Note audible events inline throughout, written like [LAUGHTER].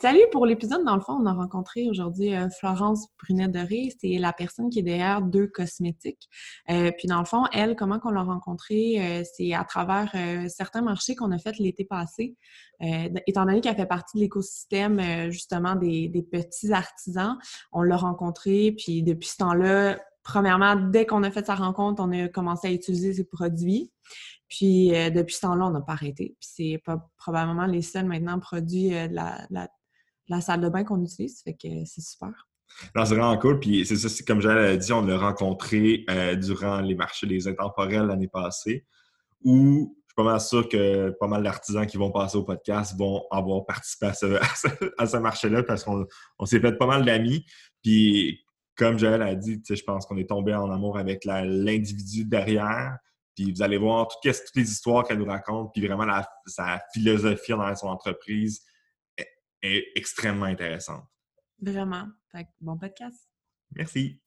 Salut! Pour l'épisode, dans le fond, on a rencontré aujourd'hui euh, Florence Brunet-Doré. C'est la personne qui est derrière Deux Cosmétiques. Euh, puis dans le fond, elle, comment qu'on l'a rencontrée? Euh, c'est à travers certains marchés qu'on a fait l'été passé. étant donné qu'elle fait partie de l'écosystème, justement, des, des, petits artisans, on l'a rencontrée. Puis depuis ce temps-là, premièrement, dès qu'on a fait sa rencontre, on a commencé à utiliser ses produits. Puis depuis ce temps-là, on n'a pas arrêté. Puis c'est probablement les seuls maintenant produits de la, la, salle de bain qu'on utilise. Fait que c'est super. Non, c'est vraiment cool. Puis c'est ça, comme j'avais dit, on l'a rencontré euh, durant les marchés des intemporels l'année passée, où je suis pas mal sûr que pas mal d'artisans qui vont passer au podcast vont avoir participé à ce, [LAUGHS] marché-là parce qu'on s'est fait pas mal d'amis. Puis comme Joël a dit, je pense qu'on est tombé en amour avec l'individu derrière. Puis vous allez voir toutes, toutes les histoires qu'elle nous raconte, puis vraiment sa philosophie dans son entreprise est extrêmement intéressante. Vraiment. bon podcast. Merci.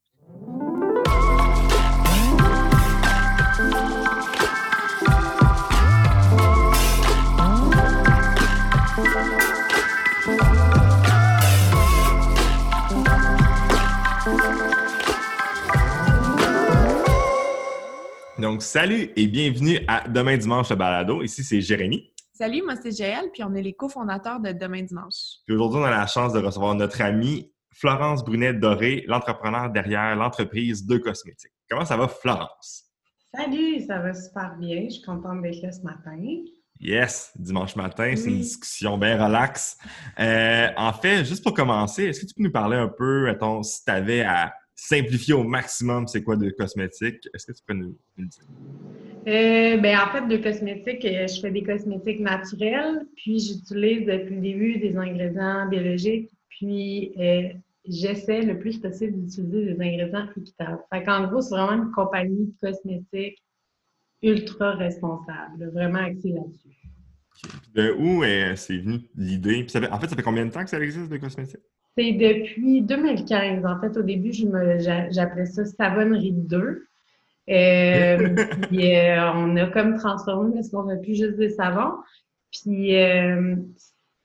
Donc, salut et bienvenue à Demain Dimanche à Balado. Ici, c'est Jérémy. Salut, moi c'est Jaël, puis on est les cofondateurs de Demain Dimanche. aujourd'hui, on a la chance de recevoir notre amie Florence Brunet-Doré, l'entrepreneur derrière l'entreprise de cosmétiques. Comment ça va, Florence? Salut, ça va super bien. Je suis contente d'être là ce matin. Yes, dimanche matin, c'est une discussion bien relax. Euh, en fait, juste pour commencer, est-ce que tu peux nous parler un peu, attends, si tu avais à simplifier au maximum c'est quoi de cosmétiques, est-ce que tu peux nous, nous dire? Euh, ben, en fait, de cosmétiques, euh, je fais des cosmétiques naturels, puis j'utilise depuis le début des ingrédients biologiques, puis euh, j'essaie le plus possible d'utiliser des ingrédients équitables. Fait qu'en gros, c'est vraiment une compagnie de cosmétiques ultra responsable, vraiment axée là-dessus. De où c'est venu l'idée? En fait, ça fait combien de temps que ça existe de cosmétiques? C'est depuis 2015. En fait, au début, j'appelais ça Savonnerie 2. Euh, [LAUGHS] puis euh, on a comme transformé parce qu'on n'a plus juste des savons. Puis euh,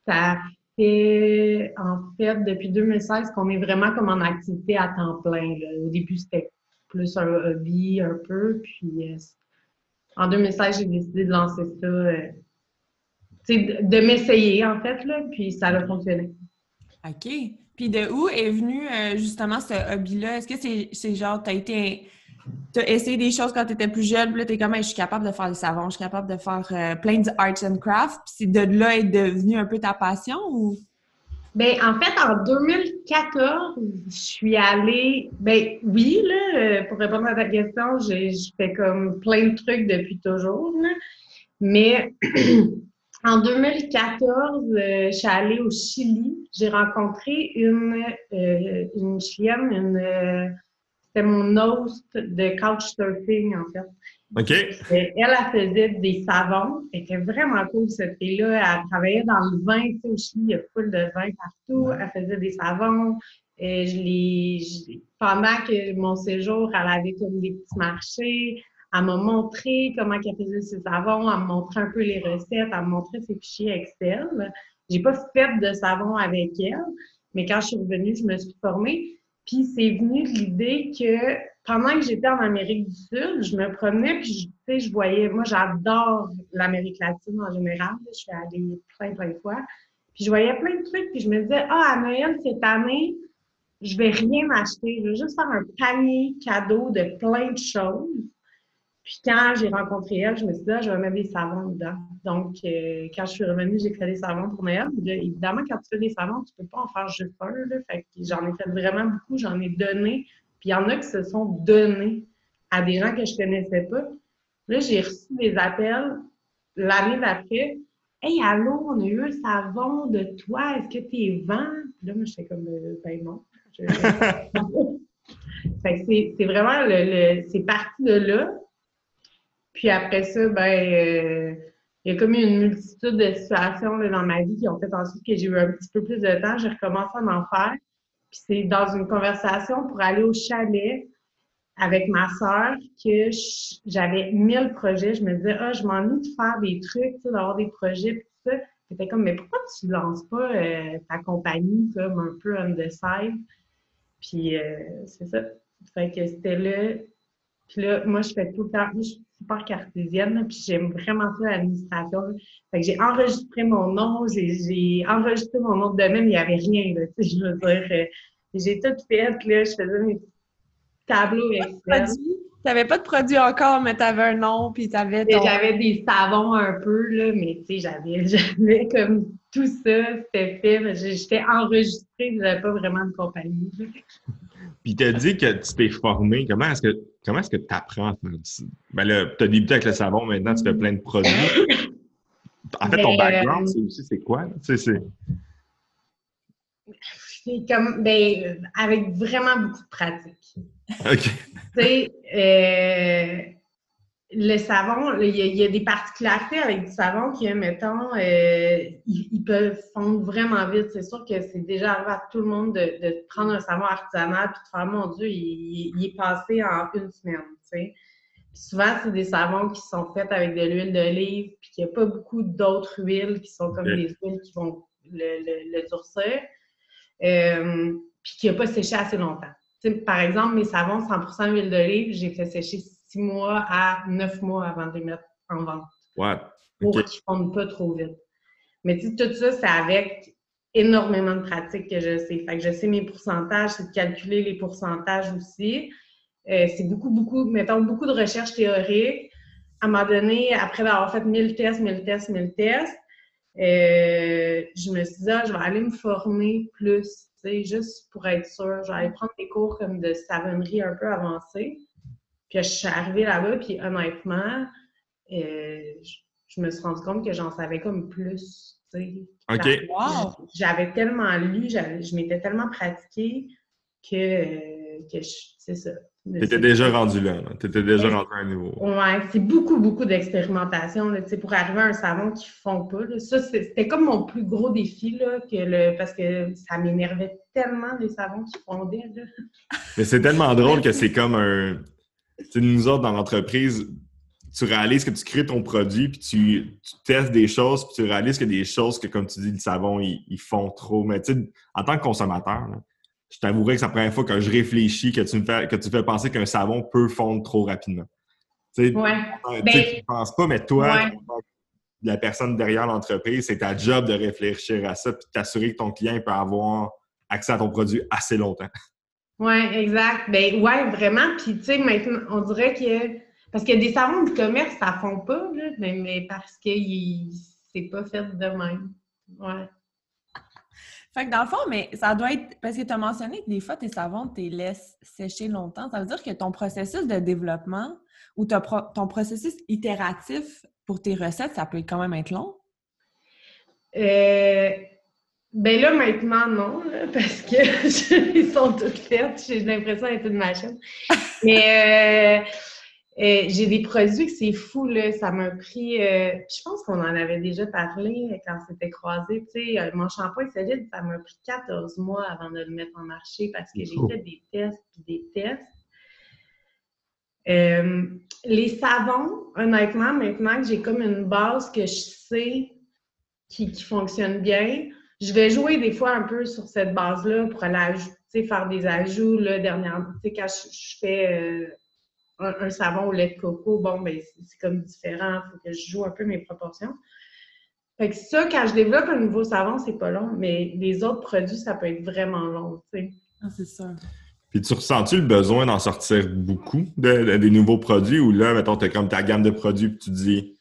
ça fait en fait depuis 2016 qu'on est vraiment comme en activité à temps plein. Au début, c'était plus un hobby un peu. Puis en 2016, j'ai décidé de lancer ça. de, de m'essayer en fait, là, puis ça a fonctionné. OK. Puis de où est venu justement ce hobby-là? Est-ce que c'est genre, tu as été essayé des choses quand tu étais plus jeune, puis là, tu es comme, je suis capable de faire des savons, je suis capable de faire euh, plein de arts and crafts, puis c'est de là est devenu un peu ta passion ou? Bien, en fait, en 2014, je suis allée. Ben oui, là, euh, pour répondre à ta question, je fais comme plein de trucs depuis toujours. Mais [CLEARS THROAT] en 2014, euh, je suis allée au Chili. J'ai rencontré une, une Chilienne, une c'était mon host de couchsurfing, en fait. OK. Elle, elle faisait des savons. Elle était vraiment cool, cette fille-là. Elle travaillait dans le vin. Tu sais, au Chili, il y a full de vin partout. Elle faisait des savons. Et je pendant que mon séjour, elle avait comme des petits marchés. Elle m'a montré comment elle faisait ses savons. Elle m'a montré un peu les recettes. Elle m'a montré ses fichiers Excel. J'ai pas fait de savon avec elle, mais quand je suis revenue, je me suis formée. Puis c'est venu de l'idée que pendant que j'étais en Amérique du Sud, je me promenais, puis sais, je voyais, moi j'adore l'Amérique latine en général, je suis allée plein, plein de fois. Puis je voyais plein de trucs, puis je me disais, ah, à Noël cette année, je vais rien acheter, je vais juste faire un panier cadeau de plein de choses. Puis quand j'ai rencontré elle, je me suis dit, ah, je vais mettre des savons dedans. Donc, euh, quand je suis revenue, j'ai fait des savons pour Noël. évidemment, quand tu fais des savons, tu peux pas en faire juste un. Là, fait que j'en ai fait vraiment beaucoup, j'en ai donné. Puis il y en a qui se sont donnés à des gens que je connaissais pas. Là, j'ai reçu des appels l'année d'après. Hey, allô, on a eu un savon de toi, est-ce que tu es vent? Puis là, moi, j'étais comme, euh, ben non. [LAUGHS] fait que c'est vraiment le c'est parti de là. Puis après ça, ben, euh, il y a comme eu une multitude de situations dans ma vie qui ont fait ensuite que j'ai eu un petit peu plus de temps. J'ai recommencé à en faire. Puis c'est dans une conversation pour aller au chalet avec ma sœur que j'avais mille projets. Je me disais, ah, je m'ennuie de faire des trucs, d'avoir des projets, ça. C'était comme, mais pourquoi tu lances pas euh, ta compagnie comme un peu on the side? Puis euh, c'est ça. Fait que c'était là. Puis là, moi, je fais tout le temps, super cartésienne, puis j'aime vraiment ça l'administration. Fait que j'ai enregistré mon nom, j'ai enregistré mon nom de domaine, il n'y avait rien, là, tu sais, je veux dire. Euh, j'ai tout fait, là, je faisais mes tableaux Excel. Tu n'avais pas de produit encore, mais tu avais un nom, puis tu avais ton... J'avais des savons un peu, là, mais tu sais, j'avais, [LAUGHS] j'avais comme tout ça, c'était fait, j'étais enregistrée, j'avais pas vraiment de compagnie. Puis tu as dit que tu t'es formé. Comment est-ce que comment est-ce que tu apprends à faire ça? Ben là, tu as débuté avec le savon, maintenant tu fais plein de produits. En fait, ton ben, background, c'est aussi c'est quoi? C'est comme ben avec vraiment beaucoup de pratique. OK. Tu sais, euh, le savon, il y, a, des particularités avec du savon qui, mettons, euh, ils, peuvent fondre vraiment vite. C'est sûr que c'est déjà arrivé à tout le monde de, prendre un savon artisanal et de faire, mon Dieu, il, est passé en une semaine, tu sais. souvent, c'est des savons qui sont faits avec de l'huile d'olive, puis qu'il n'y a pas beaucoup d'autres huiles qui sont comme des huiles qui vont le, le, durcir, euh, puis qui n'a pas séché assez longtemps. par exemple, mes savons 100% huile d'olive, j'ai fait sécher six mois à neuf mois avant de les mettre en vente. Ouais. Pour qu'ils ne fondent pas trop vite. Mais tout ça, c'est avec énormément de pratique que je sais. Fait que je sais mes pourcentages, c'est de calculer les pourcentages aussi. Euh, c'est beaucoup, beaucoup, mettons, beaucoup de recherches théoriques. À un moment donné, après avoir fait 1000 tests, 1000 tests, 1000 tests, euh, je me suis dit, ah, je vais aller me former plus, juste pour être sûre. Je vais aller prendre des cours comme de savonnerie un peu avancés. Puis je suis arrivée là-bas, puis honnêtement, euh, je, me suis rendu compte que j'en savais comme plus. OK. J'avais tellement lu, je m'étais tellement pratiquée que, que c'est ça. Tu étais déjà rendu là, tu étais déjà rendu à un niveau. Oui, c'est beaucoup, beaucoup d'expérimentation pour arriver à un savon qui ne fond pas. Ça, c'était comme mon plus gros défi, là, que le, parce que ça m'énervait tellement les savons qui fondaient. Mais c'est tellement drôle que c'est comme un nous autres, dans l'entreprise, tu réalises que tu crées ton produit, puis tu, testes des choses, puis tu réalises que des choses que, comme tu dis, le savon, ils, font trop. Mais tu sais, en tant que consommateur, je t'avouerais que c'est la première fois que je réfléchis que tu me fais, que tu fais penser qu'un savon peut fondre trop rapidement. Tu sais, ouais. Euh, ben, tu ne penses pas, mais toi, la personne derrière l'entreprise, c'est ta job de réfléchir à ça, puis t'assurer que ton client peut avoir accès à ton produit assez longtemps. Oui, exact. Ben ouais, vraiment. Puis tu sais, maintenant, on dirait que. Parce a des savons du commerce, ça ne fond pas, là, mais, parce que c'est pas fait de même. Ouais. Fait que dans le fond, mais ça doit être. Parce que tu as mentionné que des fois, tes savons, tu les laisses sécher longtemps. Ça veut dire que ton processus de développement ou ton processus itératif pour tes recettes, ça peut quand même être long? Euh, ben là, maintenant, non, parce que [LAUGHS] ils sont toutes faites. J'ai l'impression d'être une machine. Mais euh, euh, j'ai des produits que c'est fou, là. Ça m'a pris... Euh, je pense qu'on en avait déjà parlé quand c'était croisé. Tu sais, mon shampoing solide, ça m'a pris 14 mois avant de le mettre en marché parce que j'ai fait des tests puis des tests. les savons, honnêtement, maintenant que j'ai comme une base que je sais qui, qui fonctionne bien, je vais jouer des fois un peu sur cette base-là pour aller faire des ajouts. Là, dernièrement, quand je, fais euh, un, savon au lait de coco, bon, ben, c'est comme différent. Il faut que je joue un peu mes proportions. Fait que ça, quand je développe un nouveau savon, c'est pas long, mais les autres produits, ça peut être vraiment long, tu sais. Ah, c'est ça. Puis tu ressens-tu le besoin d'en sortir beaucoup de, des nouveaux produits ou là, mettons, tu as comme ta gamme de produits puis tu dis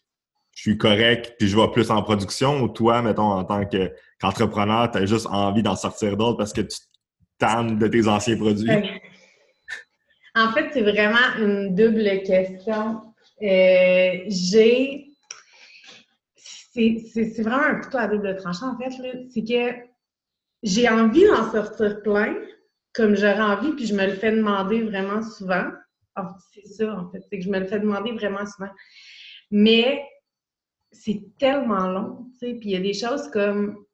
je suis correct puis je vais plus en production ou toi, mettons, en tant que qu'entrepreneur, tu as juste envie d'en sortir d'autres parce que tu tannes de tes anciens produits? En fait, c'est vraiment une double question. Euh, j'ai. C'est vraiment un couteau à double tranchant, en fait. C'est que j'ai envie d'en sortir plein, comme j'aurais envie, puis je me le fais demander vraiment souvent. c'est ça, en fait. C'est que je me le fais demander vraiment souvent. Mais c'est tellement long, tu sais. Puis il y a des choses comme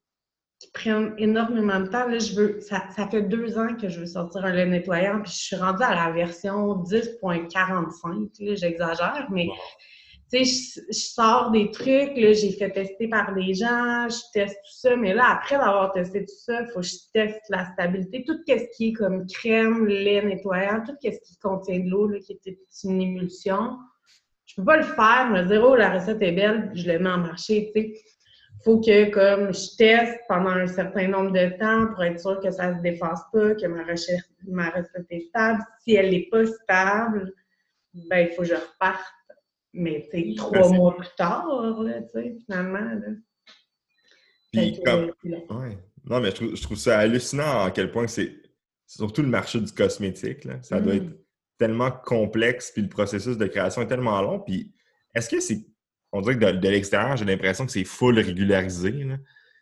qui prennent énormément de temps. Là, je veux, ça, ça, fait deux ans que je veux sortir un lait nettoyant, puis je suis rendue à la version 10.45. J'exagère, mais tu sais, je, sors des trucs, là, j'ai fait tester par des gens, je teste tout ça, mais là, après d'avoir testé tout ça, il faut que je teste la stabilité, tout ce qui est comme crème, lait nettoyant, tout ce qui contient de l'eau, qui est une émulsion. Je peux pas le faire, me dire, oh, la recette est belle, je le mets en marché, tu sais. Faut que, comme, je teste pendant un certain nombre de temps pour être sûr que ça se défasse pas, que ma recette, ma recette est stable. Si elle n'est pas stable, ben, il faut que je reparte mais tu sais, trois mois plus tard, là, tu sais, finalement. Là. Puis, comme... ouais. Non, mais je trouve, je trouve, ça hallucinant à quel point c'est surtout le marché du cosmétique. Là. Ça doit être mm. Tellement complexe, puis le processus de création est tellement long. Puis est-ce que c'est. On dirait que de, l'extérieur, j'ai l'impression que c'est full régularisé.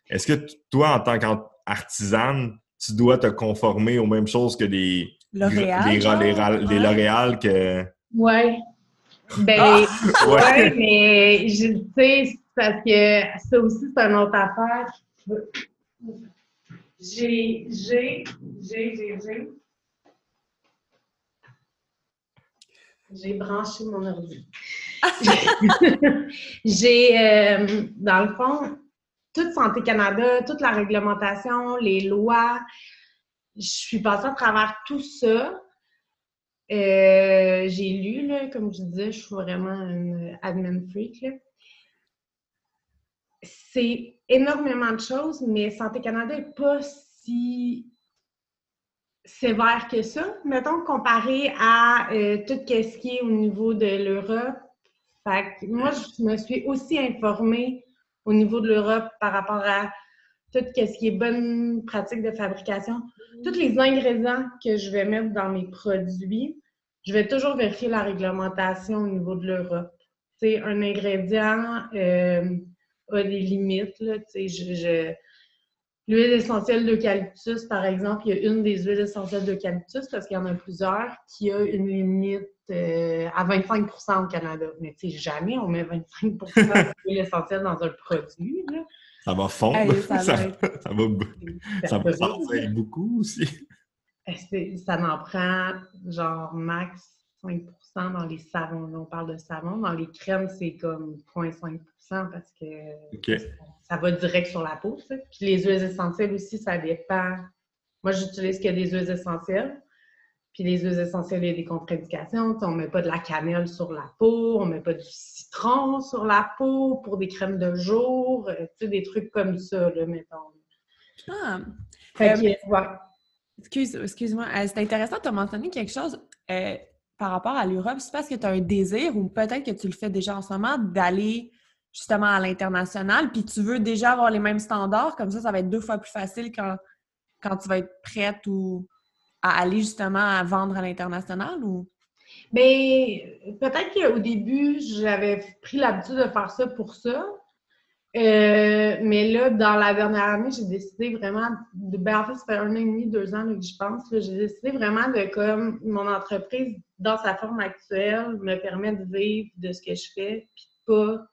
Est-ce que toi, en tant qu'artisane, tu dois te conformer aux mêmes choses que des L'Oréal. Des, L'Oréal que. Ouais. Ben, ah! [LAUGHS] ouais. mais je sais, parce que ça aussi, c'est une autre affaire. J'ai, j'ai, j'ai, j'ai, j'ai. J'ai branché mon ordi. [LAUGHS] j'ai, euh, dans le fond, toute Santé Canada, toute la réglementation, les lois, je suis passée à travers tout ça. Euh, j'ai lu, là, comme je disais, je suis vraiment une admin freak. C'est énormément de choses, mais Santé Canada n'est pas si sévère que ça. Mettons, comparé à euh, tout ce qui est au niveau de l'Europe. moi, je me suis aussi informée au niveau de l'Europe par rapport à tout ce qui est bonne pratique de fabrication. Tous les ingrédients que je vais mettre dans mes produits, je vais toujours vérifier la réglementation au niveau de l'Europe. C'est un ingrédient euh, a des limites. Là, je, L'huile essentielle d'eucalyptus, par exemple, il y a une des huiles essentielles d'eucalyptus, parce qu'il y en a plusieurs, qui a une limite euh, à 25% au Canada. Mais tu sais, jamais on met 25% d'huile essentielle dans un produit. Là. Ça va fondre. ça, ça, va, [LAUGHS] ça va beaucoup aussi. Ça m'en prend genre max 5 dans les savons. on parle de savon. Dans les crèmes, c'est comme 0,5% parce que ça va direct sur la peau. Puis les huiles essentielles aussi, ça dépend. Moi, j'utilise que des huiles essentielles. Puis les huiles essentielles, il y a des contre-indications. On ne met pas de la cannelle sur la peau, on ne met pas du citron sur la peau pour des crèmes de jour, euh, des trucs comme ça, là, mettons. Ah! Fait euh, Excuse, excuse-moi. Euh, c'est intéressant, tu as mentionné quelque chose euh, par rapport à l'Europe. C'est parce que tu as un désir ou peut-être que tu le fais déjà en ce moment d'aller justement à l'international, puis tu veux déjà avoir les mêmes standards, comme ça, ça va être deux fois plus facile quand, quand tu vas être prête ou à aller justement à vendre à l'international ou? Ben, peut-être qu'au début, j'avais pris l'habitude de faire ça pour ça, euh, mais là, dans la dernière année, j'ai décidé vraiment de. Ben, en fait, ça fait un an et demi, deux ans que je pense. J'ai décidé vraiment de comme mon entreprise, dans sa forme actuelle, me permet de vivre de ce que je fais, puis pas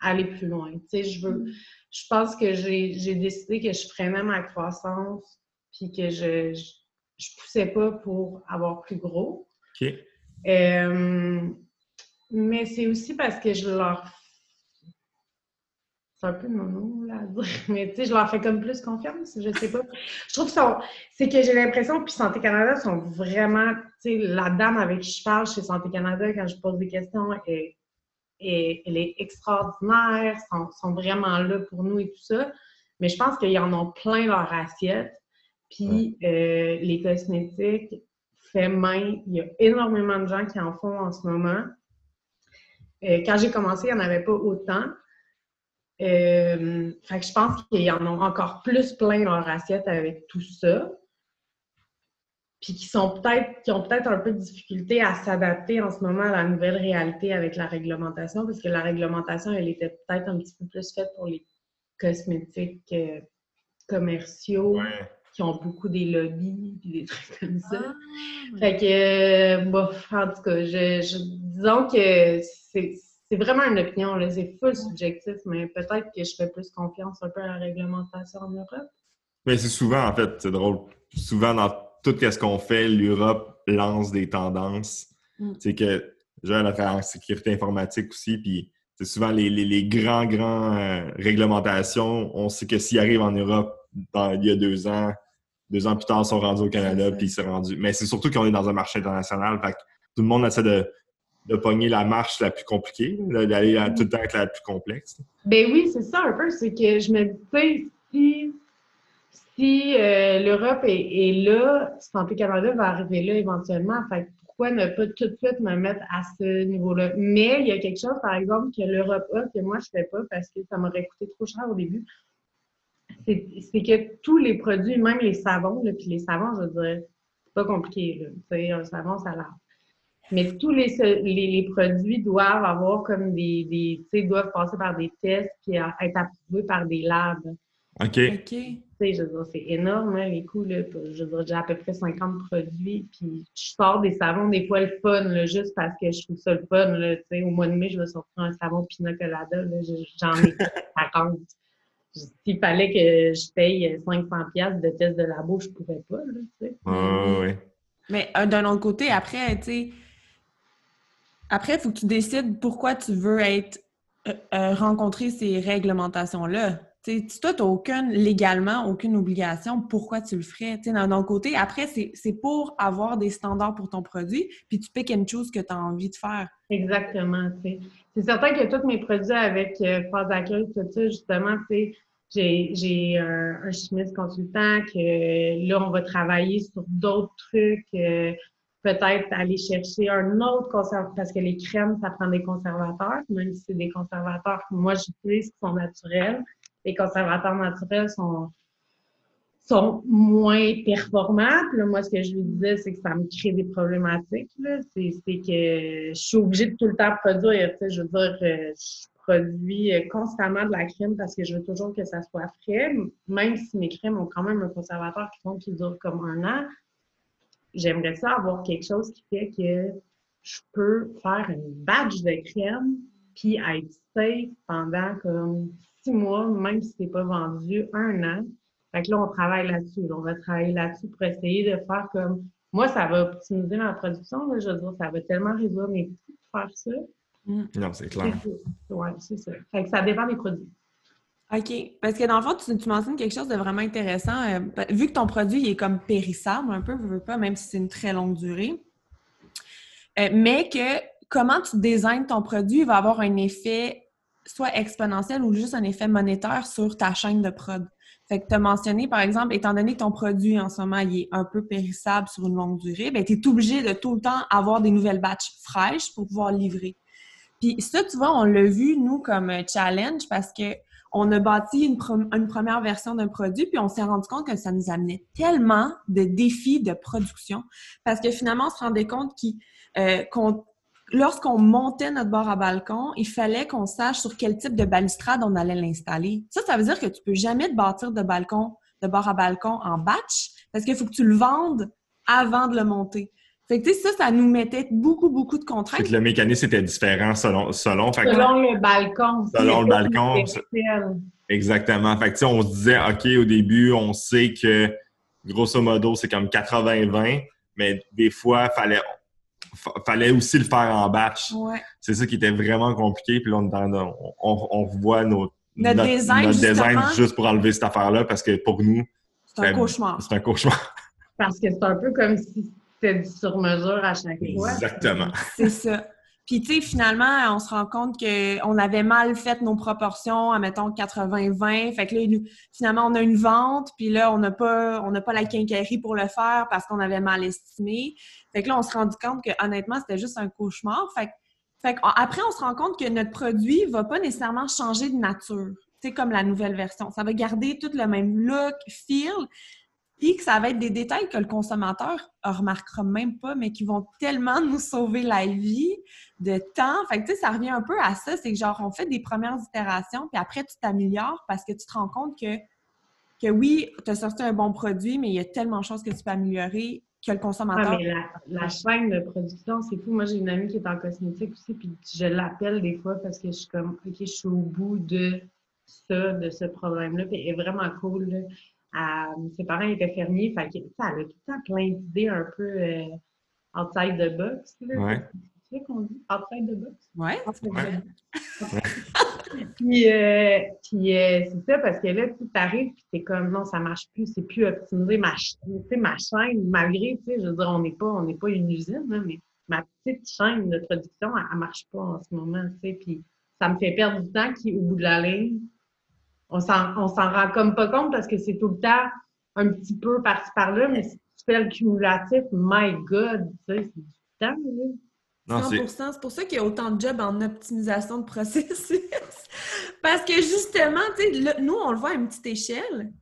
aller plus loin. Tu sais, je veux. Je pense que j'ai décidé que je même ma croissance, puis que je, je, poussais pas pour avoir plus gros. OK. Euh, mais c'est aussi parce que je leur c'est un peu mon là, à dire, [LAUGHS] mais tu sais, je leur fais comme plus confiance, je sais pas. Je trouve que c'est que j'ai l'impression, puis Santé Canada sont vraiment, tu sais, la dame avec qui je parle chez Santé Canada, quand je pose des questions, elle, elle est extraordinaire, sont, sont vraiment là pour nous et tout ça. Mais je pense qu'ils en ont plein leur assiette. Puis euh, les cosmétiques fait main, il y a énormément de gens qui en font en ce moment. Euh, quand j'ai commencé, il n'y en avait pas autant. Euh, fait que je pense qu'il y en a encore plus plein leur assiette avec tout ça. Puis qui sont peut-être, qui ont peut-être un peu de difficulté à s'adapter en ce moment à la nouvelle réalité avec la réglementation, parce que la réglementation, elle était peut-être un petit peu plus faite pour les cosmétiques euh, commerciaux. qui ont beaucoup des lobbies et des trucs comme ça. Ah, fait que, euh, en tout cas, je disons que c'est c'est vraiment une opinion, c'est full subjectif, mais peut-être que je fais plus confiance un peu à la réglementation en Europe. Mais c'est souvent, en fait, c'est drôle. Souvent, dans tout ce qu'on fait, l'Europe lance des tendances. Mm. C'est que Joël a travaillé en sécurité informatique aussi, puis c'est souvent les, les, grands, grands euh, réglementations. On sait que s'ils arrivent en Europe il y a deux ans, deux ans plus tard, ils sont rendus au Canada, puis ils sont rendus. Mais c'est surtout qu'on est dans un marché international. Fait que tout le monde essaie de, de pogner la marche la plus compliquée, d'aller tout le temps avec la plus complexe. Ben oui, c'est ça un peu. C'est que je me dis, si, si euh, l'Europe est, là, Santé Canada va arriver là éventuellement. Fait pourquoi ne pas tout de suite me mettre à ce niveau-là? Mais il y a quelque chose, par exemple, que l'Europe a que moi, je ne fais pas parce que ça m'aurait coûté trop cher au début. C'est que tous les produits, même les savons, puis les savons, je veux dire, c'est pas compliqué. Là. Un savon, ça lave. Mais tous les, les, produits doivent avoir comme des, des tu sais, doivent passer par des tests qui être approuvés par des labs. OK. OK. Tu sais, je veux dire, c'est énorme, hein, les coûts, là. Je veux dire, j'ai à peu près 50 produits, puis je sors des savons, des fois le fun, là, juste parce que je trouve ça le fun, là. Tu sais, au mois de mai, je vais sortir un savon pina colada, là. J'en ai 40. [LAUGHS] S'il fallait que je paye 500 de test de labo, je pourrais pas, là, tu sais. Ah, oui. Mais euh, d'un autre côté, après, tu sais, après, il faut que tu décides pourquoi tu veux être euh, euh, rencontrer ces réglementations-là. toi, tu n'as aucune, légalement, aucune obligation, pourquoi tu le ferais? D'un côté, après, c'est pour avoir des standards pour ton produit, puis tu pick and choose que tu as envie de faire. Exactement. C'est certain que tous mes produits avec euh, phase d'accueil, tout ça, justement, j'ai un, un chimiste consultant que là, on va travailler sur d'autres trucs. Euh, peut-être aller chercher un autre conservateur, parce que les crèmes, ça prend des conservateurs, même si c'est des conservateurs que moi j'utilise qui sont naturels. Les conservateurs naturels sont, sont moins performants. moi, ce que je lui disais, c'est que ça me crée des problématiques. C'est que je suis obligée de tout le temps produire. Je veux dire, euh, je produis constamment de la crème parce que je veux toujours que ça soit frais, même si mes crèmes ont quand même un conservateur qui font qu'ils durent comme un an j'aimerais ça avoir quelque chose qui fait que je peux faire une badge de crème puis être safe pendant comme six mois, même si c'est pas vendu un an. Fait que là, on travaille là-dessus. On va travailler là-dessus pour essayer de faire comme moi, ça va optimiser ma production. je veux dire, ça va tellement résoudre mes coûts de faire ça. Mm. Non, c'est clair. Oui, c'est ça. Fait que ça dépend des produits. OK. Parce que dans le fond, tu, mentionnes quelque chose de vraiment intéressant. Euh, vu que ton produit est comme périssable un peu, veux pas, même si c'est une très longue durée. Euh, mais que comment tu designes ton produit va avoir un effet soit exponentiel ou juste un effet monétaire sur ta chaîne de prod. Fait que tu as mentionné, par exemple, étant donné que ton produit en ce moment il est un peu périssable sur une longue durée, ben, tu es obligé de tout le temps avoir des nouvelles batches fraîches pour pouvoir livrer. Puis ça, tu vois, on l'a vu, nous, comme challenge parce que on a bâti une, première version d'un produit, puis on s'est rendu compte que ça nous amenait tellement de défis de production, parce que finalement, on se rendait compte euh, qu'on lorsqu'on montait notre bord à balcon, il fallait qu'on sache sur quel type de balustrade on allait l'installer. Ça, ça veut dire que tu peux jamais te bâtir de balcon, de bord à balcon en batch, parce qu'il faut que tu le vendes avant de le monter. Fait que, ça, ça nous mettait beaucoup, beaucoup de contraintes. Fait que le mécanisme était différent selon... Selon, selon le balcon. Selon le balcon. Exactement. Fait que, on se disait, OK, au début, on sait que, grosso modo, c'est comme 80-20, mais des fois, fallait fallait aussi le faire en batch. Ouais. C'est ça qui était vraiment compliqué. Puis là, on, on, on voit notre, notre, design, notre design juste pour enlever cette affaire-là parce que pour nous, c'est un cauchemar. C'est un cauchemar. [LAUGHS] Parce que c'est un peu comme si c'est du sur-mesure à chaque fois. Exactement. C'est ça. Puis, tu sais, finalement, on se rend compte qu'on avait mal fait nos proportions, à mettons 80-20. Fait que là, finalement, on a une vente, puis là, on n'a pas, on n'a pas la quincaillerie pour le faire parce qu'on avait mal estimé. Fait que là, on se rend compte que, honnêtement, c'était juste un cauchemar. Fait, fait après, on se rend compte que notre produit va pas nécessairement changer de nature. C'est comme la nouvelle version. Ça va garder tout le même look, feel, puis que ça va être des détails que le consommateur ne remarquera même pas, mais qui vont tellement nous sauver la vie de temps. Fait que, tu sais, ça revient un peu à ça. C'est que, genre, on fait des premières itérations, puis après, tu t'améliores parce que tu te rends compte que, que oui, tu as sorti un bon produit, mais il y a tellement de choses que tu peux améliorer que le consommateur. Ah, mais la, chaîne de production, c'est fou. Moi, j'ai une amie qui est en cosmétique aussi, puis je l'appelle des fois parce que je suis comme, OK, je suis au bout de ça, de ce problème-là, puis elle est vraiment cool. Ses parents étaient fermiers, fait que, ça a tout le temps plein d'idées un peu euh, outside the box. Là. C'est ça qu'on dit? Outside the box? Ouais. [LAUGHS] puis, euh, puis euh, c'est ça, parce que là, tu arrives, puis t'es comme, non, ça marche plus, c'est plus optimisé ma, ma chaîne, malgré, tu sais, je veux dire, on n'est pas, on n'est pas une usine, mais ma petite chaîne de production, elle, ne marche pas en ce moment, tu sais, puis ça me fait perdre du temps qui, au bout de la ligne, on s'en, on s'en rend comme pas compte parce que c'est tout le temps un petit peu par-ci par-là, mais si tu fais le cumulatif, my God, tu sais, c'est du temps, là. 100 C'est pour ça qu'il y a autant de jobs en optimisation de processus. [LAUGHS] Parce que justement, nous, on le voit à une petite échelle,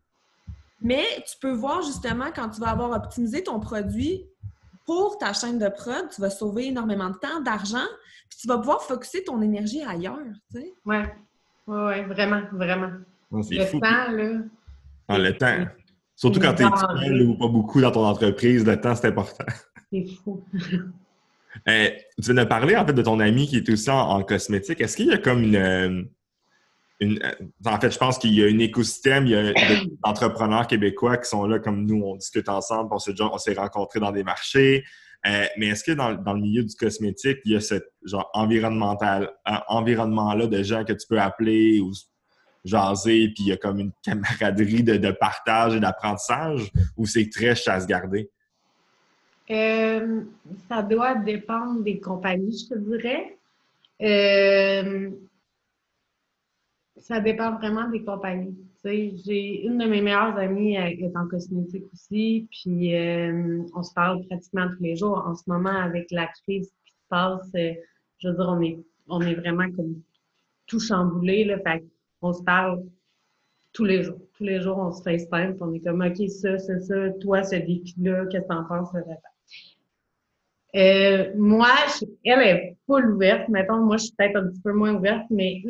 mais tu peux voir justement quand tu vas avoir optimisé ton produit pour ta chaîne de prod, tu vas sauver énormément de temps, d'argent, puis tu vas pouvoir focuser ton énergie ailleurs. Tu sais. Oui, ouais, ouais, vraiment, vraiment. Le temps, là. Le temps. Surtout quand tu es seul ou pas beaucoup dans ton entreprise, le temps, c'est important. C'est fou. [LAUGHS] Euh, tu viens de parler en fait de ton ami qui est aussi en, cosmétique. Est-ce qu'il y a comme une, euh, une, euh, en fait, je pense qu'il y a un écosystème, il y a [COUGHS] d'entrepreneurs québécois qui sont là comme nous, on discute ensemble, on s'est, on s'est rencontrés dans des marchés. mais est-ce que dans, dans, le milieu du cosmétique, il y a ce genre environnemental, environnement-là de gens que tu peux appeler ou jaser, puis il y a comme une camaraderie de, partage et d'apprentissage, ou c'est très chasse-gardée? Euh, ça doit dépendre des compagnies, je te dirais. Euh, ça dépend vraiment des compagnies. J'ai une de mes meilleures amies est en cosmétique aussi, puis euh, on se parle pratiquement tous les jours. En ce moment, avec la crise qui se passe, je veux dire, on est, on est vraiment comme tout chamboulé. Là, fait on se parle tous les jours. Tous les jours, on se FaceTime, on est comme OK, ça, ça, ça, toi, ce défi-là, qu'est-ce que t'en penses? Euh, moi, elle est full ouverte. Mettons, moi, je suis peut-être un petit peu moins ouverte, mais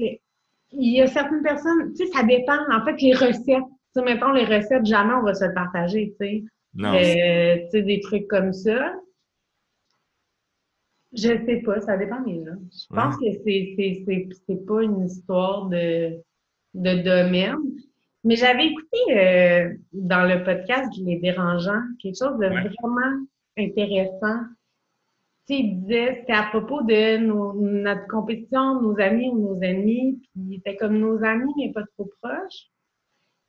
il y a certaines personnes, tu sais, ça dépend. En fait, les recettes, tu sais, mettons, les recettes, jamais on va se le partager, tu sais. Non. Euh, tu sais, des trucs comme ça. Je sais pas, ça dépend des gens. Je pense que c'est pas une histoire de, de domaine. Mais j'avais écouté euh, dans le podcast Les Dérangeants quelque chose de vraiment intéressant il disait, c'était à propos de notre compétition, nos amis ou nos ennemis, puis était comme nos amis, mais pas trop proches.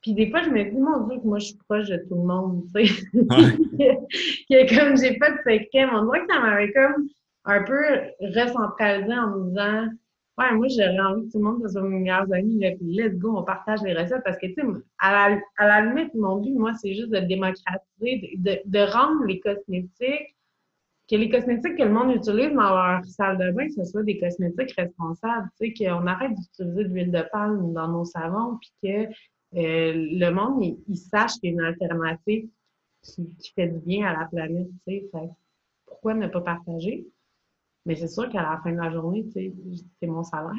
Puis des fois, je me dis, mon Dieu, que moi, je suis proche de tout le monde, tu sais. [LAUGHS] que, comme j'ai pas de secret, on dirait que ça m'avait comme un peu recentralisé en me disant, ouais, moi, j'aurais envie que tout le monde soit mes meilleurs amis, là, puis let's go, on partage les recettes. Parce que, tu sais, à la, limite, mon but, moi, c'est juste de démocratiser, de, rendre les cosmétiques que les cosmétiques que le monde utilise dans leur salle de bain, ce soit des cosmétiques responsables, tu sais, qu'on arrête d'utiliser de l'huile de palme dans nos savons, puis que euh, le monde, il, sache qu'il y a une alternative qui, fait du bien à la planète, tu sais. pourquoi ne pas partager? Mais c'est sûr qu'à la fin de la journée, tu sais, c'est mon salaire.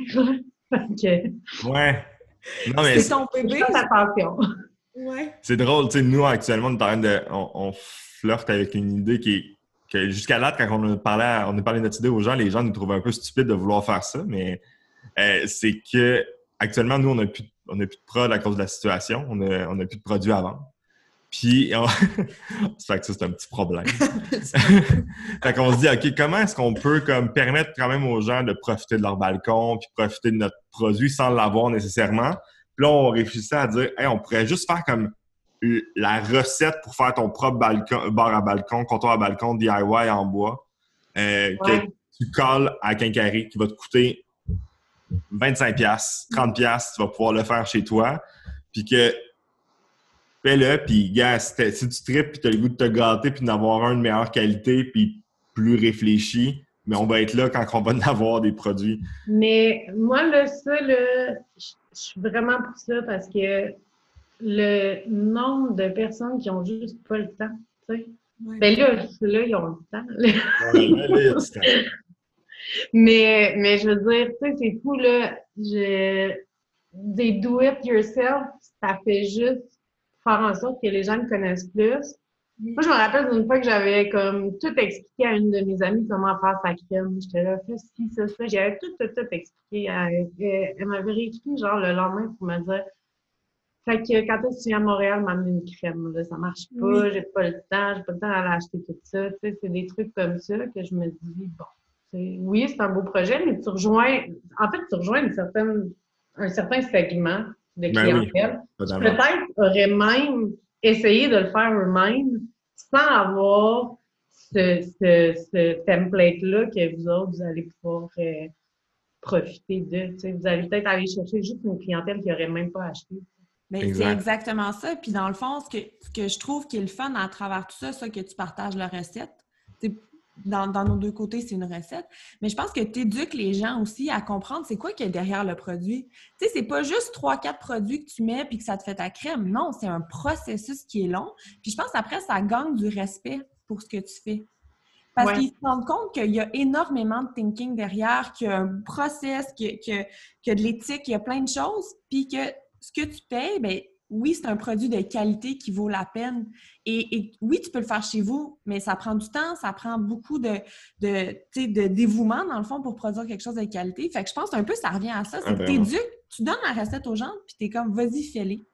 [LAUGHS] que... Ouais. Non, mais c'est ton bébé. attention. Ouais. C'est drôle, tu sais, nous, actuellement, on, de, on flirte avec une idée qui est jusqu'à là, quand on a, parlé on a parlé de notre idée aux gens, les gens nous trouvaient un peu stupides de vouloir faire ça, mais euh, c'est que actuellement, nous, on n'a plus, on plus de prod à cause de la situation. On n'a on a plus de produits à vendre. Puis, [LAUGHS] c'est fait que ça, c'est un petit problème. [LAUGHS] [LAUGHS] fait qu'on se dit, OK, comment est-ce qu'on peut comme permettre quand même aux gens de profiter de leur balcon, puis profiter de notre produit sans l'avoir nécessairement? Puis là, on réfléchissait à dire, hey, on pourrait juste faire comme la recette pour faire ton propre balcon, bar à balcon, comptoir à balcon DIY en bois, euh, que tu colles à Quincaillerie, qui va te coûter 25$, 30$, tu vas pouvoir le faire chez toi. Puis que fais-le, puis gars, si, tu tripes, puis tu as le goût de te gâter, puis d'avoir un de meilleure qualité, puis plus réfléchi, mais on va être là quand on va en avoir des produits. Mais moi, là, ça, là, je suis vraiment pour ça parce que le nombre de personnes qui ont juste pas le temps, tu sais. Ben là, là, ils ont le temps. [LAUGHS] mais, mais je veux dire, tu sais, c'est fou, là. Je, des do it yourself, ça fait juste faire en sorte que les gens me connaissent plus. Moi, je me rappelle d'une fois que j'avais comme tout expliqué à une de mes amies comment faire sa crème. J'étais là, fais ci, ça, ça. J'avais tout, tout, tout expliqué. Elle, elle m'avait réécrit genre le lendemain pour me dire fait que quand tu viens à Montréal, m'amener une crème, là, ça marche pas, j'ai pas le temps, j'ai pas le temps d'aller acheter tout ça. Tu sais, c'est des trucs comme ça que je me dis, bon, Oui, c'est un beau projet, mais tu rejoins, en fait, tu rejoins une certaine, un certain segment de Ben oui, clientèle. peut-être auraient même essayé de le faire eux-mêmes sans avoir ce, ce, ce template-là que vous autres, vous allez pouvoir euh, profiter de. Tu sais, vous allez peut-être aller chercher juste une clientèle qui n'aurait même pas acheté. C'est Exact. exactement ça. Puis dans le fond, ce que, ce que je trouve qui est le fun à travers tout ça, ça que tu partages la recette, c'est- dans, dans nos deux côtés, c'est une recette. Mais je pense que tu éduques les gens aussi à comprendre c'est quoi qu'il y a derrière le produit. Tu sais, c'est pas juste trois, quatre produits que tu mets puis que ça te fait ta crème. Non, c'est un processus qui est long. Puis je pense après, ça gagne du respect pour ce que tu fais. Parce Ouais. qu'ils se rendent compte qu'il y a énormément de thinking derrière, qu'il y a un process, qu'il y a, y y de l'éthique, il y a plein de choses, puis que ce que tu payes, ben oui, c'est un produit de qualité qui vaut la peine. Et, et oui, tu peux le faire chez vous, mais ça prend du temps, ça prend beaucoup de, de, tu sais, de dévouement, dans le fond, pour produire quelque chose de qualité. Fait que je pense un peu ça revient à ça. C'est Ah, que vraiment. t'éduques, tu donnes la recette aux gens, puis t'es comme, vas-y, fais-les.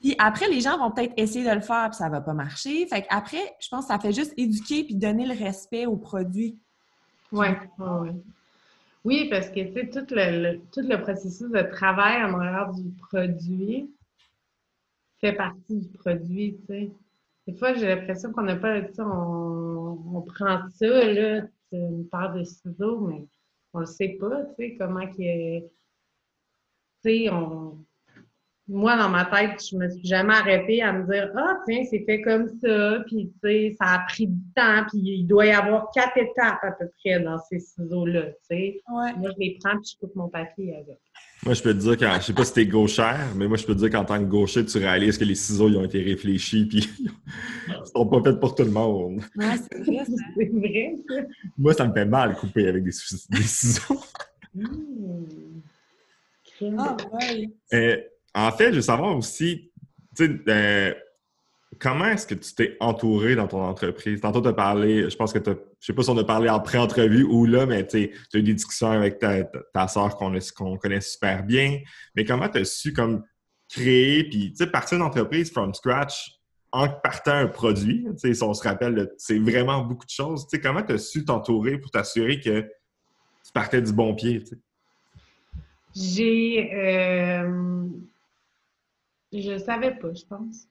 Puis après, les gens vont peut-être essayer de le faire, puis ça va pas marcher. Fait qu'après, je pense que ça fait juste éduquer puis donner le respect au produit. Oui, Oui, parce que tu sais, tout le, le- tout le processus de travail en arrière du produit fait partie du produit, tu sais. Des fois, j'ai l'impression qu'on n'a pas, tu sais, on, on prend ça, là, une paire de ciseaux, mais on le sait pas, tu sais, comment que, tu sais, on... Moi, dans ma tête, je me suis jamais arrêtée à me dire Ah, tiens, c'est fait comme ça, puis tu sais, ça a pris du temps, puis il doit y avoir quatre étapes à peu près dans ces ciseaux-là, tu sais. Ouais. Moi, je les prends, puis je coupe mon papier avec. Moi, je peux te dire, quand, je sais pas si t'es gauchère, mais moi, je peux te dire qu'en tant que gaucher, tu réalises que les ciseaux, ils ont été réfléchis, puis [LAUGHS] ils sont pas faits pour tout le monde. Ouais, c'est vrai. [LAUGHS] C'est? Moi, ça me fait mal couper avec des, des ciseaux. [LAUGHS] Mmh. Ah, ouais. Euh, en fait, je veux savoir aussi, tu sais, euh, comment est-ce que tu t'es entouré dans ton entreprise? Tantôt, tu as parlé, je pense que tu je sais pas si on a parlé en pré-entrevue ou là, mais tu as eu des discussions avec ta, ta, soeur qu'on connaît super bien. Mais comment tu as su comme créer, puis partir d'une entreprise from scratch en partant un produit? Si on se rappelle, c'est vraiment beaucoup de choses. Tu sais, comment tu as su t'entourer pour t'assurer que tu partais du bon pied? J'ai. euh, Je savais pas, je pense.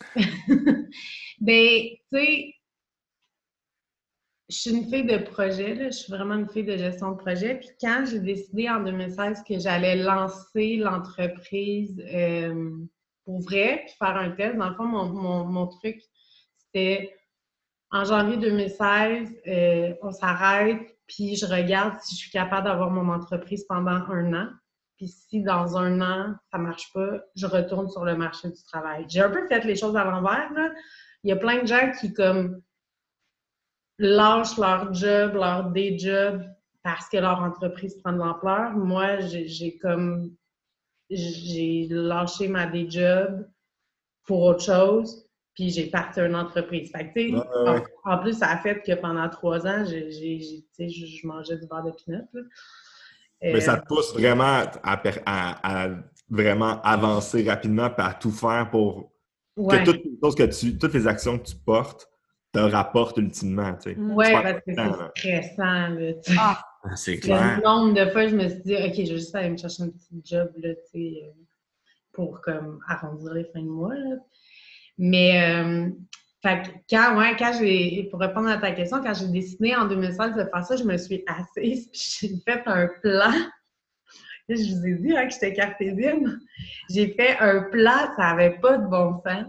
[LAUGHS] ben, tu sais, je suis une fille de projet. Je suis vraiment une fille de gestion de projet. Puis quand j'ai décidé en 2016 que j'allais lancer l'entreprise euh, pour vrai, puis faire un test, dans le fond, mon, mon- mon truc, c'était en janvier 2016, euh, on s'arrête, puis je regarde si je suis capable d'avoir mon entreprise pendant un an. Puis si dans un an, ça marche pas, je retourne sur le marché du travail. J'ai un peu fait les choses à l'envers. là. Il y a plein de gens qui comme lâchent leur job, leur day job parce que leur entreprise prend de l'ampleur. Moi, j'ai comme j'ai lâché ma day job pour autre chose, puis j'ai parti une entreprise. Fait que, tu sais, Ouais, ouais, ouais. en, plus, ça a fait que pendant trois ans, je mangeais du beurre de pinot. Mais Euh, ça te pousse vraiment à, per- à- à vraiment avancer rapidement et à tout faire pour ouais. que toutes les choses que tu, toutes les actions que tu portes te rapportent ultimement. Tu sais. Mm. Perds parce que c'est stressant, là, tu sais. Ah, C'est Le nombre de fois, je me suis dit, OK, je vais juste aller me chercher un petit job, là, tu sais, euh, pour, comme, arrondir les fins de mois, là. Mais, euh, fait que quand, ouais, quand j'ai, pour répondre à ta question, quand j'ai décidé en 2016 de faire ça, je me suis assise, j'ai fait un plan. Je vous ai dit hein, que j'étais cartésienne. J'ai fait un plan, ça n'avait pas de bon sens,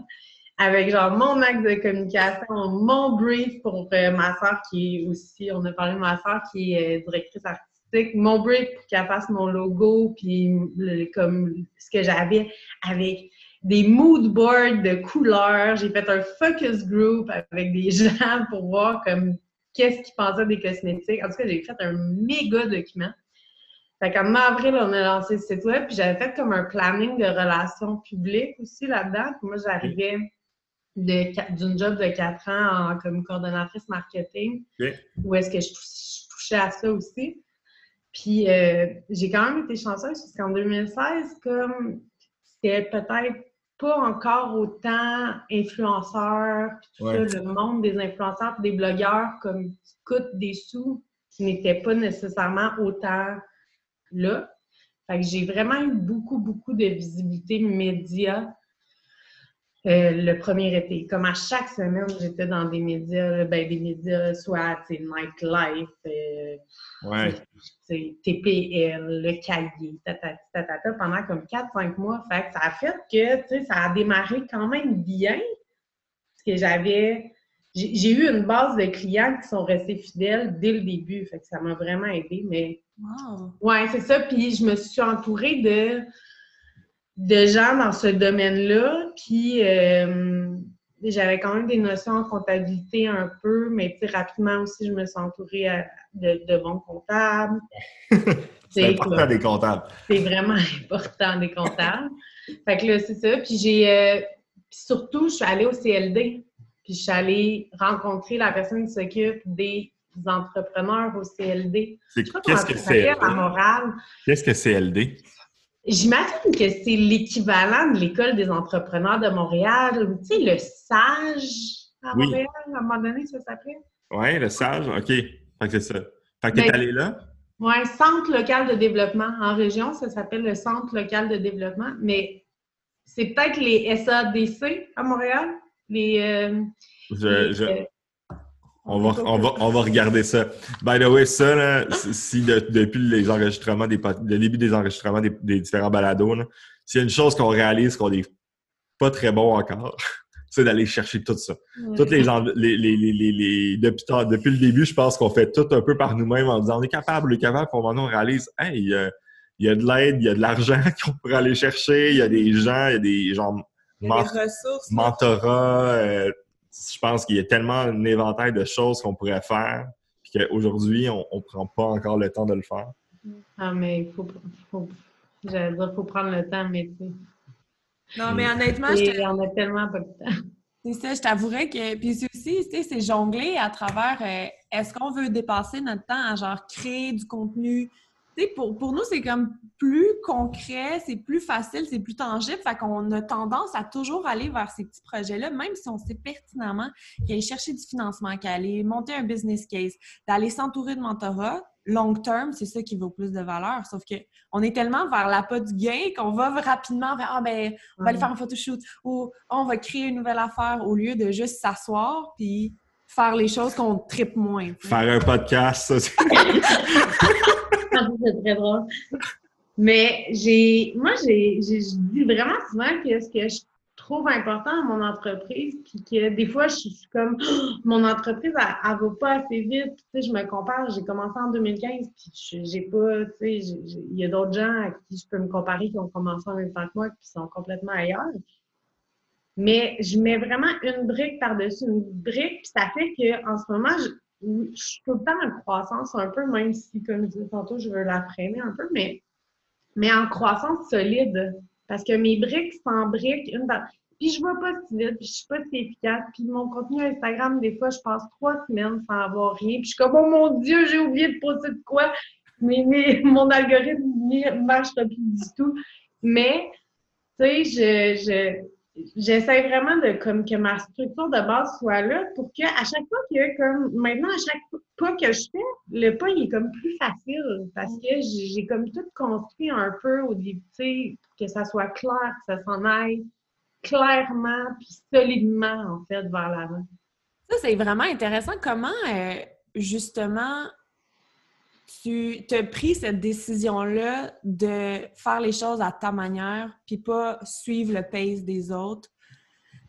avec genre mon axe de communication, mon brief pour euh, ma soeur qui est aussi, on a parlé de ma soeur qui est euh, directrice artistique, mon brief pour qu'elle fasse mon logo, puis comme ce que j'avais avec des mood boards de couleurs. J'ai fait un focus group avec des [LAUGHS] gens pour voir comme qu'est-ce qu'ils pensaient des cosmétiques. En tout cas, j'ai fait un méga document. Fait qu'en avril, on a lancé le site web, puis j'avais fait comme un planning de relations publiques aussi là-dedans. Puis moi, j'arrivais d'une job de quatre ans en, comme coordonnatrice marketing, où est-ce que je touchais à ça aussi. Puis euh, j'ai quand même été chanceuse parce qu'en 2016, comme c'était peut-être pas encore autant influenceurs, puis tout Ouais. ça, le monde des influenceurs des blogueurs comme qui coûtent des sous qui n'étaient pas nécessairement autant là. Fait que j'ai vraiment eu beaucoup, beaucoup de visibilité média euh, le premier été. Comme à chaque semaine, j'étais dans des médias, ben, des médias, soit Nightlife, euh, TPL, Le Cahier, tatata, pendant comme 4-5 mois. Fait que ça a fait que ça a démarré quand même bien. Parce que j'avais. J'ai eu une base de clients qui sont restés fidèles dès le début. Fait que ça m'a vraiment aidé. Mais. Wow. Ouais, c'est ça. Puis je me suis entourée de de gens dans ce domaine-là. Puis euh, j'avais quand même des notions en comptabilité un peu, mais rapidement aussi, je me suis entourée de, bons comptables. [LAUGHS] c'est important des comptables. C'est vraiment [LAUGHS] important des comptables. fait que là, c'est ça. Puis j'ai. Euh, surtout, je suis allée au CLD. Puis je suis allée rencontrer la personne qui s'occupe des entrepreneurs au CLD. Qu'est-ce que c'est? Qu'est-ce que CLD? J'imagine que c'est l'équivalent de l'École des entrepreneurs de Montréal, tu sais, le SAGE à Montréal, à un moment donné, ça s'appelait? Oui, le SAGE, OK. Fait que c'est ça. Fait que t'es ben, allé là? Oui, Centre local de développement. En région, ça s'appelle le Centre local de développement, mais c'est peut-être les SADC à Montréal? Les, euh, je, euh, on va, on, va, on va regarder ça. By the way, ça, là, si depuis les enregistrements des le début des enregistrements des, différents balados, s'il y a une chose qu'on réalise qu'on n'est pas très bon encore, [LAUGHS] c'est d'aller chercher tout ça. Toutes les, les, les, les, depuis, depuis le début, je pense qu'on fait tout un peu par nous-mêmes en disant on est capable, on est capable, pour maintenant on réalise Hey, il y a de l'aide, il y a de l'argent [LAUGHS] qu'on pourrait aller chercher, il y a des gens, il y a des gens ressources, mentorat, euh, je pense qu'il y a tellement un éventail de choses qu'on pourrait faire, puis qu'aujourd'hui, on ne prend pas encore le temps de le faire. Ah, mais il faut, faut, faut prendre le temps, mais tu Non, mais honnêtement, je on a tellement pas de temps. C'est ça, je t'avouerais que. Puis aussi, c'est jongler à travers euh, est-ce qu'on veut dépasser notre temps à genre créer du contenu pour, pour nous, c'est comme plus concret, c'est plus facile, c'est plus tangible. Fait qu'on a tendance à toujours aller vers ces petits projets-là, même si on sait pertinemment qu'aller chercher du financement, qu'aller monter un business case, d'aller s'entourer de mentorat, long term, c'est ça qui vaut plus de valeur. Sauf que on est tellement vers la pas du gain qu'on va rapidement vers ah ben on va aller faire un photoshoot ou oh, on va créer une nouvelle affaire au lieu de juste s'asseoir puis faire les choses qu'on tripe moins. Faire un podcast, ça. [LAUGHS] c'est très drôle. Mais j'ai, moi, j'ai, je dis vraiment souvent que ce que je trouve important à mon entreprise, puis que des fois, je suis comme, [GASPS] mon entreprise, elle, ne va pas assez vite. Je me compare, j'ai commencé en 2015, puis j'ai pas, tu sais, il y a d'autres gens à qui je peux me comparer qui ont commencé en même temps que moi, qui sont complètement ailleurs. Mais je mets vraiment une brique par-dessus une brique, puis ça fait qu'en ce moment, je, je suis tout le temps en croissance un peu, même si, comme je disais tantôt, je veux la freiner un peu, mais, mais en croissance solide. Parce que mes briques s'embriquent une par... Puis je vois pas si vite, puis je suis pas si efficace. Puis mon contenu Instagram, des fois, je passe trois semaines sans avoir rien. Puis je suis comme, oh mon Dieu, j'ai oublié de poster de quoi? Mais [LAUGHS] mon algorithme ne marche pas plus du tout. Mais, tu sais, je, je j'essaie vraiment de comme que ma structure de base soit là pour que à chaque fois que comme maintenant à chaque pas que je fais le pas il est comme plus facile parce que j'ai comme tout construit un peu au début que ça soit clair que ça s'en aille clairement puis solidement en fait vers l'avant. Ça c'est vraiment intéressant. Comment euh, justement tu as pris cette décision-là de faire les choses à ta manière, puis pas suivre le pace des autres?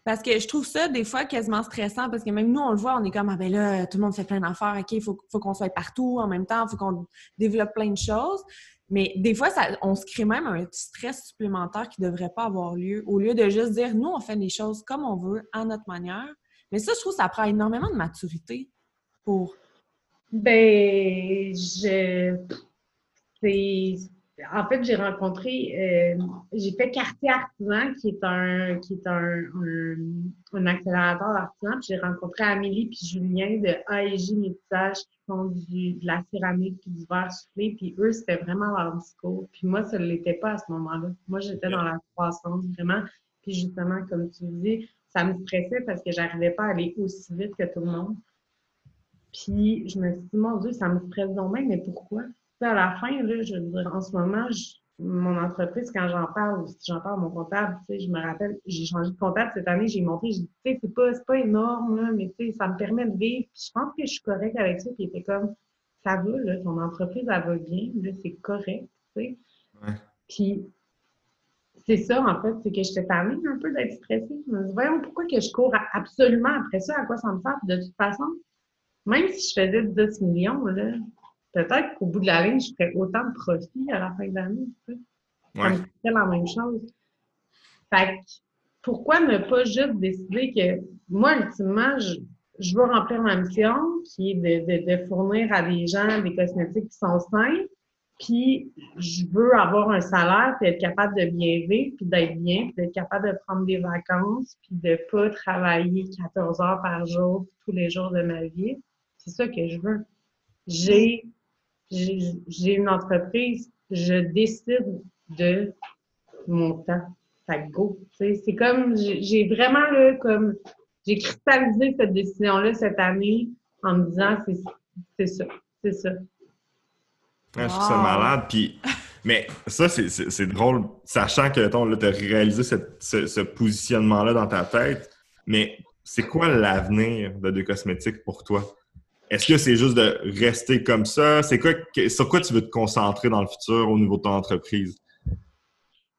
Parce que je trouve ça des fois quasiment stressant parce que même nous, on le voit, on est comme Ah ben là, tout le monde fait plein d'affaires, OK, il faut, qu'on soit partout en même temps, il faut qu'on développe plein de choses. Mais des fois, ça, on se crée même un stress supplémentaire qui ne devrait pas avoir lieu, au lieu de juste dire nous, on fait les choses comme on veut, à notre manière. Mais ça, je trouve que ça prend énormément de maturité pour ben, je. En fait, j'ai rencontré, euh, j'ai fait Quartier Artisan, qui est un, qui est un, un, accélérateur d'artisans. J'ai rencontré Amélie puis Julien de AEJ Métissage qui font du, de la céramique puis du verre soufflé. Puis eux, c'était vraiment leur discours. Puis moi, ça ne l'était pas à ce moment-là. Moi, j'étais dans la croissance, vraiment. Puis justement, comme tu dis, ça me stressait parce que j'arrivais pas à aller aussi vite que tout le monde. Puis je me suis dit, mon Dieu, ça me stresse donc même, mais pourquoi? à la fin, là, je veux dire, en ce moment, mon entreprise, quand j'en parle, ou si j'en parle à mon comptable, tu sais, je me rappelle, j'ai changé de comptable cette année, j'ai monté, j'ai dit, tu sais, c'est pas, pas énorme, là, mais tu sais, ça me permet de vivre. Puis je pense que je suis correcte avec ça. Puis il était comme, ça va, là, ton entreprise, elle va bien, là, c'est correct, tu sais. Ouais. Puis c'est ça, en fait, c'est que j'étais tannée un peu d'être stressée. Je me dis, voyons, pourquoi que je cours absolument après ça? À quoi ça me sert? De toute façon, même si je faisais 10 millions, là, peut-être qu'au bout de la ligne, je ferais autant de profit à la fin de l'année. Tu sais. Ça me ferait la même chose. Fait que, pourquoi ne pas juste décider que moi, ultimement, je, je veux remplir ma mission, qui est de, de, de, fournir à des gens des cosmétiques qui sont sains, puis je veux avoir un salaire, puis être capable de bien vivre, puis d'être bien, puis d'être capable de prendre des vacances, puis de pas travailler 14 heures par jour tous les jours de ma vie. C'est ça que je veux. J'ai j'ai une entreprise, je décide de mon temps. Fait go. C'est comme, j'ai vraiment, là, comme, j'ai cristallisé cette décision-là cette année en me disant, c'est ça, c'est ça. je trouve ça malade. Puis, mais ça, c'est drôle, sachant que tu as réalisé ce, ce positionnement-là dans ta tête. Mais c'est quoi l'avenir de Deux Cosmétiques pour toi? Est-ce que c'est juste de rester comme ça? C'est quoi, sur quoi tu veux te concentrer dans le futur au niveau de ton entreprise?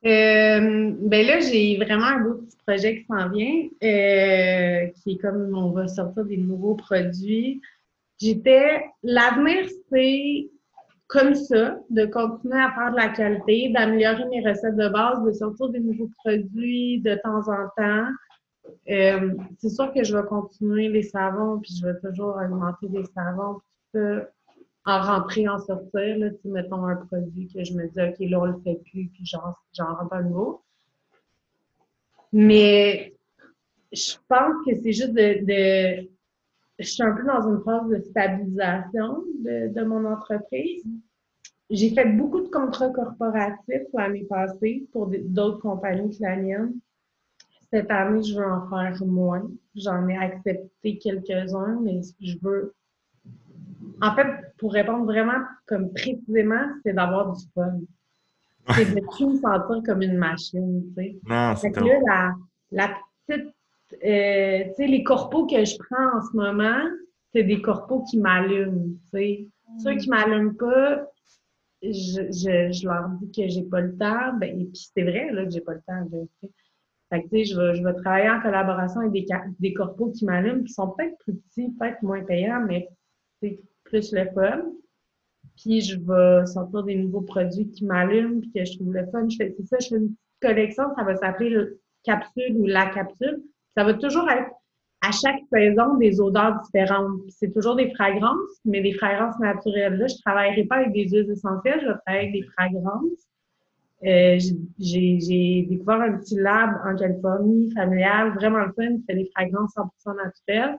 Euh, ben là, j'ai vraiment un beau petit projet qui s'en vient, euh, qui est comme on va sortir des nouveaux produits. J'étais, l'avenir, c'est comme ça, de continuer à faire de la qualité, d'améliorer mes recettes de base, de sortir des nouveaux produits de temps en temps. Euh, c'est sûr que je vais continuer les savons, puis je vais toujours augmenter les savons, puis en rentrer, en sortir. Là, mettons un produit que je me dis, OK, là, on le fait plus, puis j'en rentre un nouveau. Mais je pense que c'est juste de, Je suis un peu dans une phase de stabilisation de, de mon entreprise. J'ai fait beaucoup de contrats corporatifs l'année passée pour d'autres compagnies que la mienne. Cette année, je veux en faire moins. J'en ai accepté quelques-uns, mais je veux. En fait, pour répondre vraiment comme précisément, c'est d'avoir du fun. C'est de [LAUGHS] plus me sentir comme une machine, tu sais. Non, c'est là, la, la petite. Euh, tu sais, les corpos que je prends en ce moment, c'est des corpos qui m'allument, tu sais. Ceux qui m'allument pas, je, je, je, leur dis que j'ai pas le temps. Ben, et puis c'est vrai là, que j'ai pas le temps. Je vais, je vais travailler en collaboration avec des, des qui m'allument, qui sont peut-être plus petits, peut-être moins payants, mais c'est plus le fun. Puis je vais sortir des nouveaux produits qui m'allument, puis que je trouve le fun. Je fais, c'est ça, je fais une petite collection, ça va s'appeler capsule ou la capsule. Ça va toujours être à chaque saison des odeurs différentes. C'est toujours des fragrances, mais des fragrances naturelles. Là, je ne travaillerai pas avec des huiles essentielles, je vais travailler avec des fragrances. Euh, j'ai découvert un petit lab en Californie, familial, vraiment le fun, qui fait des fragrances 100% naturelles.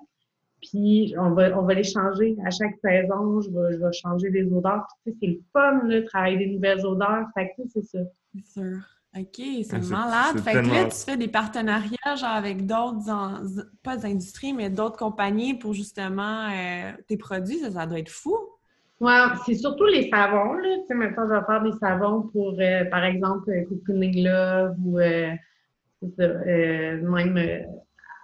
Puis on va, on va les changer à chaque saison. Je vais, je vais changer les odeurs. Tu sais, c'est le fun, de travailler des nouvelles odeurs. Fait que c'est ça. C'est sûr. OK, c'est malade. Fait que là, tu fais des partenariats genre avec d'autres, pas industries, mais d'autres compagnies pour justement euh, tes produits. Ça, ça doit être fou. Ouais, c'est surtout les savons, là. Tu sais, maintenant, je vais faire des savons pour, euh, par exemple, euh, Cocooning Love ou euh, même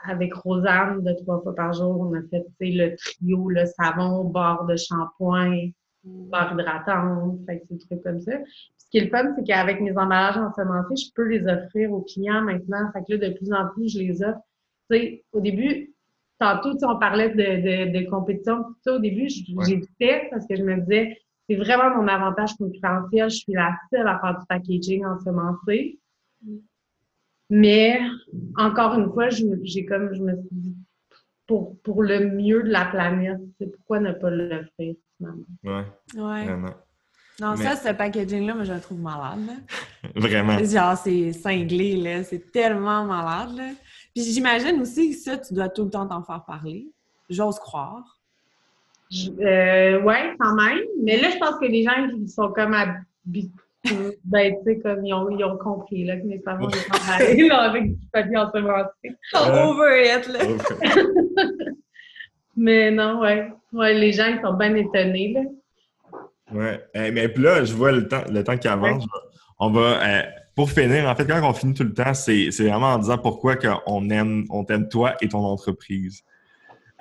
avec Rosanne, de trois fois par jour, on a fait le trio, le savon, barre de shampoing, barre hydratante, fait que des trucs comme ça. ce qui est le fun, c'est qu'avec mes emballages ensemencés, je peux les offrir aux clients maintenant. Fait que là, de plus en plus, je les offre. Tu sais, au début, tantôt, on parlait de, de, compétition. Tout ça, au début, j'hésitais parce que je me disais, c'est vraiment mon avantage concurrentiel. Je suis la seule à faire du packaging ensemencé. Mais, encore une fois, j'ai comme, je me suis dit, pour, pour le mieux de la planète, c'est pourquoi ne pas le faire, finalement? Ouais. Ouais. Vraiment. Non, ça, ce packaging-là, moi, je le trouve malade. [LAUGHS] Vraiment. Genre, c'est cinglé, là. C'est tellement malade, là. Puis j'imagine aussi que ça, tu dois tout le temps t'en faire parler. J'ose croire. Euh, oui, quand même. Mais là, je pense que les gens qui sont comme habitués, ben, tu sais, comme ils ont, ils ont compris, là, que mes parents [LAUGHS] sont parler, là, avec du papier ensemencé. Oh, over it, [LAUGHS] là. Mais non, ouais. ouais. Les gens, ils sont bien étonnés, là. Ouais. Eh, mais puis là, je vois le temps, le temps qui avance. On va, euh, pour finir, en fait, quand on finit tout le temps, c'est vraiment en disant pourquoi on aime, on t'aime toi et ton entreprise.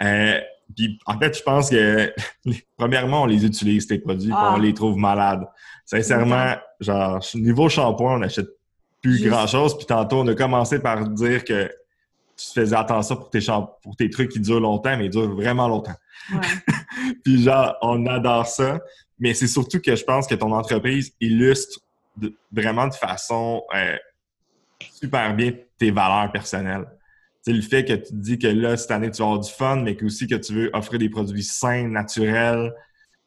Euh, puis, en fait, je pense que, [LAUGHS] premièrement, on les utilise, tes produits, ah. on les trouve malades. Sincèrement, genre, niveau shampoing, on n'achète plus grand-chose. Puis tantôt, on a commencé par dire que tu faisais attention pour tes, pour tes trucs qui durent longtemps, mais ils durent vraiment longtemps. [LAUGHS] puis genre, on adore ça. Mais c'est surtout que je pense que ton entreprise illustre vraiment de façon euh, super bien tes valeurs personnelles. C'est le fait que tu te dis que là, cette année, tu vas avoir du fun, mais aussi que tu veux offrir des produits sains, naturels,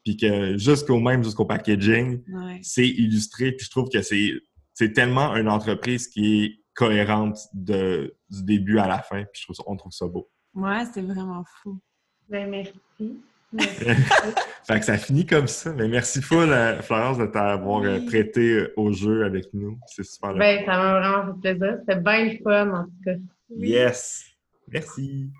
puis que jusqu'au même, jusqu'au packaging, c'est illustré. Puis je trouve que c'est tellement une entreprise qui est cohérente de, du début à la fin. Puis je trouve on trouve ça beau. Ouais, c'est vraiment fou. Ben, merci. [LAUGHS] fait que ça finit comme ça. Mais merci full, euh, Florence, de t'avoir euh, prêté euh, au jeu avec nous. C'est super. Ben, ça m'a vraiment fait plaisir. C'était bien le fun, en tout cas. Yes. Merci.